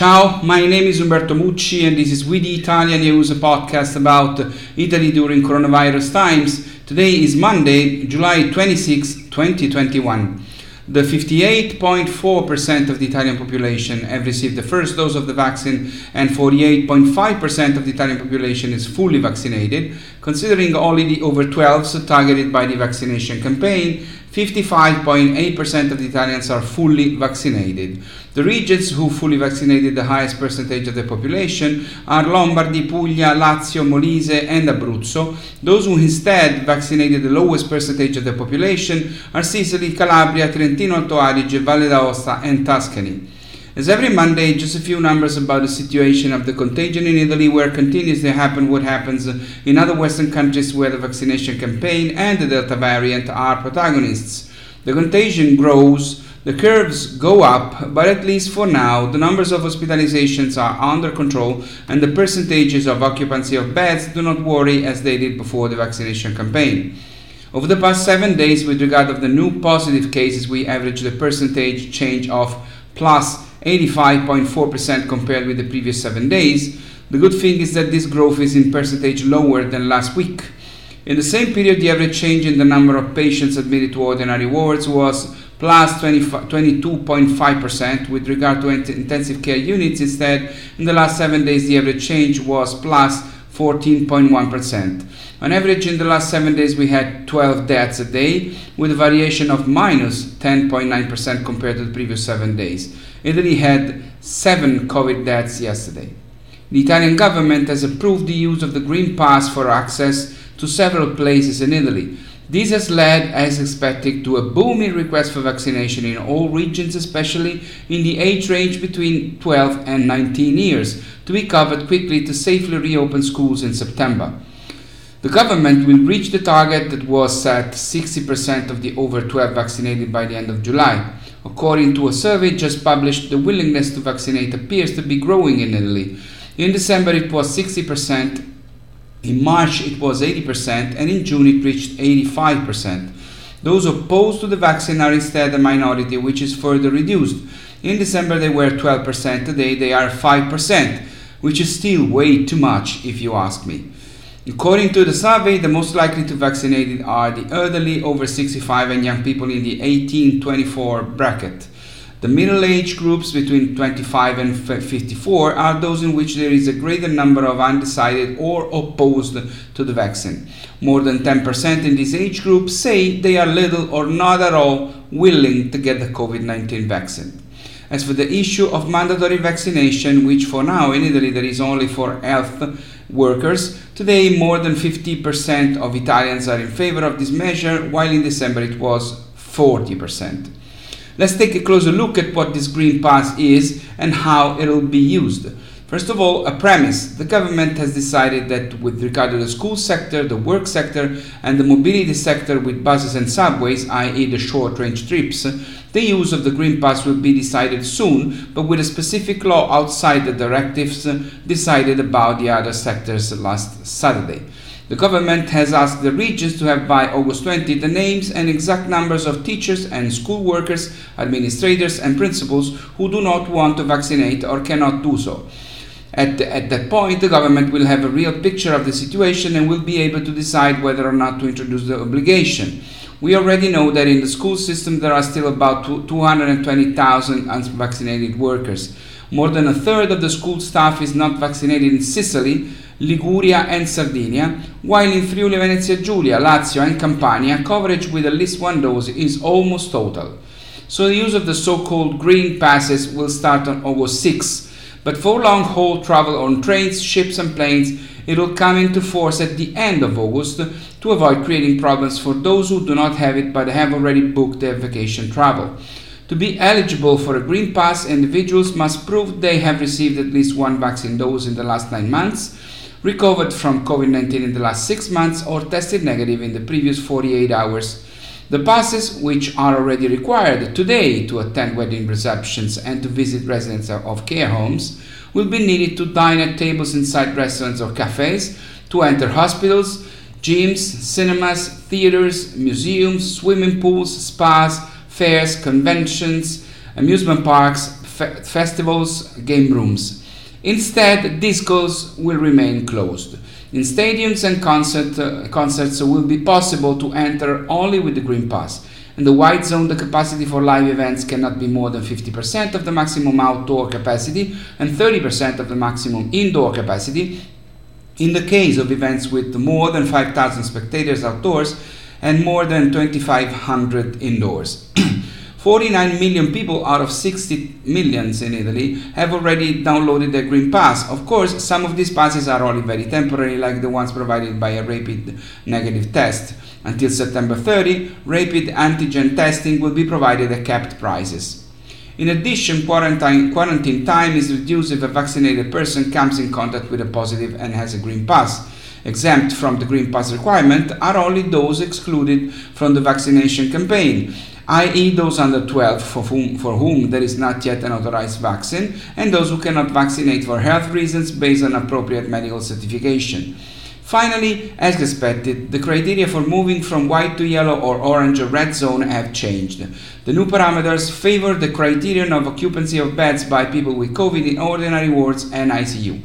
Ciao, my name is Umberto Mucci and this is We the Italian News, a podcast about Italy during coronavirus times. Today is Monday, July 26, 2021. The 58.4% of the Italian population have received the first dose of the vaccine and 48.5% of the Italian population is fully vaccinated. Considering only the over 12s targeted by the vaccination campaign, 55.8% of the Italians are fully vaccinated. The regions who fully vaccinated the highest percentage of the population are Lombardy, Puglia, Lazio, Molise, and Abruzzo. Those who instead vaccinated the lowest percentage of the population are Sicily, Calabria, Trentino Alto Adige, Valle d'Aosta, and Tuscany. As every Monday, just a few numbers about the situation of the contagion in Italy, where continues to happen what happens in other Western countries where the vaccination campaign and the Delta variant are protagonists. The contagion grows, the curves go up, but at least for now, the numbers of hospitalizations are under control and the percentages of occupancy of beds do not worry as they did before the vaccination campaign. Over the past seven days, with regard of the new positive cases, we averaged a percentage change of plus 85.4% compared with the previous seven days. The good thing is that this growth is in percentage lower than last week. In the same period, the average change in the number of patients admitted to ordinary wards was plus 22.5%. With regard to intensive care units, instead, in the last seven days, the average change was plus 14.1. On average, in the last seven days, we had 12 deaths a day, with a variation of minus 10.9% compared to the previous seven days. Italy had seven COVID deaths yesterday. The Italian government has approved the use of the Green Pass for access to several places in Italy. This has led, as expected, to a booming request for vaccination in all regions, especially in the age range between 12 and 19 years, to be covered quickly to safely reopen schools in September. The government will reach the target that was set 60% of the over 12 vaccinated by the end of July. According to a survey just published, the willingness to vaccinate appears to be growing in Italy. In December it was 60%, in March it was 80%, and in June it reached 85%. Those opposed to the vaccine are instead a minority, which is further reduced. In December they were 12%, today they are 5%, which is still way too much if you ask me. According to the survey, the most likely to vaccinated are the elderly over 65 and young people in the 18-24 bracket. The middle age groups between 25 and 54 are those in which there is a greater number of undecided or opposed to the vaccine. More than 10% in this age group say they are little or not at all willing to get the COVID 19 vaccine. As for the issue of mandatory vaccination, which for now in Italy there is only for health workers, today more than 50% of Italians are in favor of this measure, while in December it was 40%. Let's take a closer look at what this Green Pass is and how it will be used. First of all, a premise. The government has decided that with regard to the school sector, the work sector, and the mobility sector with buses and subways, i.e., the short range trips, the use of the Green Pass will be decided soon, but with a specific law outside the directives decided about the other sectors last Saturday. The government has asked the regions to have by August 20 the names and exact numbers of teachers and school workers, administrators, and principals who do not want to vaccinate or cannot do so. At, at that point, the government will have a real picture of the situation and will be able to decide whether or not to introduce the obligation. We already know that in the school system there are still about 220,000 unvaccinated workers. More than a third of the school staff is not vaccinated in Sicily, Liguria, and Sardinia, while in Friuli Venezia Giulia, Lazio, and Campania, coverage with at least one dose is almost total. So the use of the so called green passes will start on August 6 but for long haul travel on trains, ships, and planes, it will come into force at the end of August to avoid creating problems for those who do not have it but have already booked their vacation travel. To be eligible for a Green Pass, individuals must prove they have received at least one vaccine dose in the last nine months, recovered from COVID 19 in the last six months, or tested negative in the previous 48 hours. The passes, which are already required today to attend wedding receptions and to visit residents of care homes, will be needed to dine at tables inside restaurants or cafes, to enter hospitals, gyms, cinemas, theaters, museums, swimming pools, spas, fairs, conventions, amusement parks, fe- festivals, game rooms. Instead, discos will remain closed. In stadiums and concert, uh, concerts will be possible to enter only with the Green Pass. In the white zone, the capacity for live events cannot be more than 50% of the maximum outdoor capacity and 30% of the maximum indoor capacity. In the case of events with more than 5,000 spectators outdoors and more than 2,500 indoors. 49 million people out of 60 millions in Italy have already downloaded the Green Pass. Of course, some of these passes are only very temporary, like the ones provided by a rapid negative test. Until September 30, rapid antigen testing will be provided at capped prices. In addition, quarantine, quarantine time is reduced if a vaccinated person comes in contact with a positive and has a Green Pass. Exempt from the Green Pass requirement are only those excluded from the vaccination campaign, i.e., those under 12 for whom, for whom there is not yet an authorized vaccine, and those who cannot vaccinate for health reasons based on appropriate medical certification. Finally, as expected, the criteria for moving from white to yellow or orange or red zone have changed. The new parameters favor the criterion of occupancy of beds by people with COVID in ordinary wards and ICU.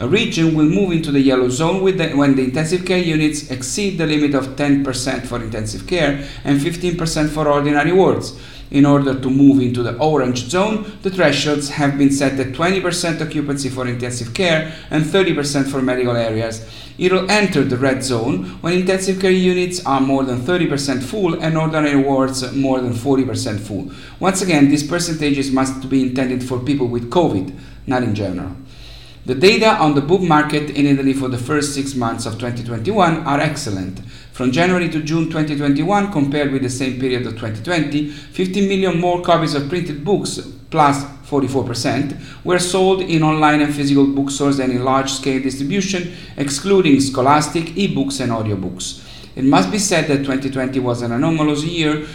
A region will move into the yellow zone the, when the intensive care units exceed the limit of 10% for intensive care and 15% for ordinary wards. In order to move into the orange zone, the thresholds have been set at 20% occupancy for intensive care and 30% for medical areas. It will enter the red zone when intensive care units are more than 30% full and ordinary wards more than 40% full. Once again, these percentages must be intended for people with COVID, not in general. The data on the book market in Italy for the first six months of 2021 are excellent. From January to June 2021, compared with the same period of 2020, 15 million more copies of printed books, plus 44%, were sold in online and physical bookstores and in large scale distribution, excluding scholastic, e-books, and audiobooks. It must be said that 2020 was an anomalous year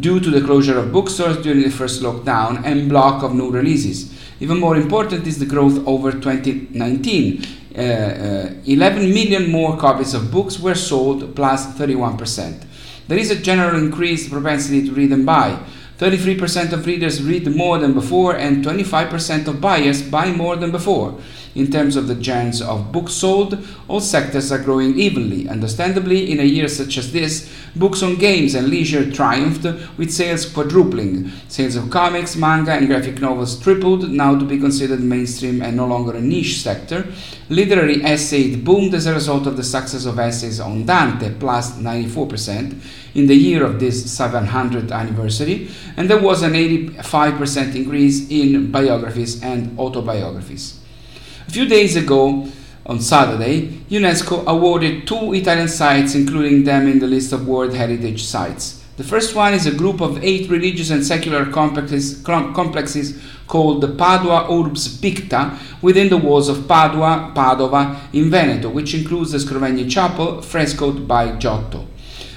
due to the closure of bookstores during the first lockdown and block of new releases. Even more important is the growth over 2019. Uh, uh, 11 million more copies of books were sold, plus 31%. There is a general increased propensity to read and buy. 33% of readers read more than before, and 25% of buyers buy more than before. In terms of the genres of books sold, all sectors are growing evenly. Understandably, in a year such as this, books on games and leisure triumphed, with sales quadrupling. Sales of comics, manga, and graphic novels tripled, now to be considered mainstream and no longer a niche sector. Literary essays boomed as a result of the success of essays on Dante, plus 94%, in the year of this 700th anniversary, and there was an 85% increase in biographies and autobiographies. A few days ago, on Saturday, UNESCO awarded two Italian sites, including them in the list of World Heritage Sites. The first one is a group of eight religious and secular complexes, complexes called the Padua Urbs Picta within the walls of Padua, Padova in Veneto, which includes the Scrovegni Chapel, frescoed by Giotto.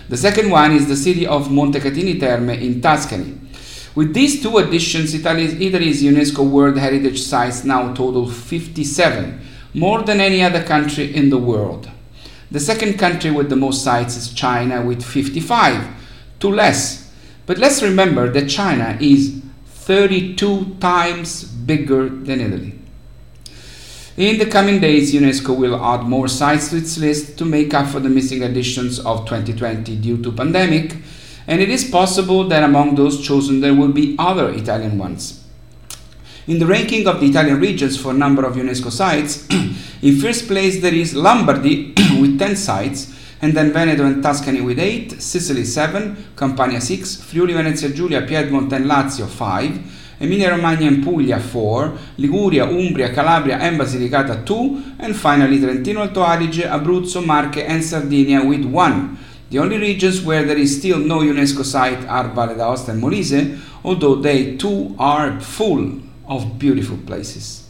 The second one is the city of Montecatini Terme in Tuscany. With these two additions, Italy's, UNESCO World Heritage Sites now total 57, more than any other country in the world. The second country with the most sites is China with 55, two less. But let's remember that China is 32 times bigger than Italy. In the coming days, UNESCO will add more sites to its list to make up for the missing additions of 2020 due to pandemic and it is possible that among those chosen there will be other Italian ones. In the ranking of the Italian regions for number of UNESCO sites, in first place there is Lombardy with 10 sites, and then Veneto and Tuscany with 8, Sicily 7, Campania 6, Friuli Venezia Giulia, Piedmont and Lazio 5, Emilia Romagna and Puglia 4, Liguria, Umbria, Calabria and Basilicata 2, and finally Trentino Alto Adige, Abruzzo, Marche and Sardinia with 1. The only regions where there is still no UNESCO site are Valle d'Aosta and Molise, although they too are full of beautiful places.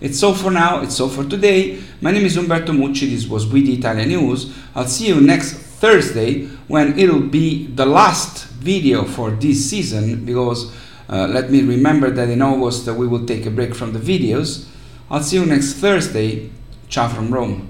It's all for now, it's all for today. My name is Umberto Mucci, this was We the Italian News. I'll see you next Thursday when it'll be the last video for this season because uh, let me remember that in August uh, we will take a break from the videos. I'll see you next Thursday. Ciao from Rome.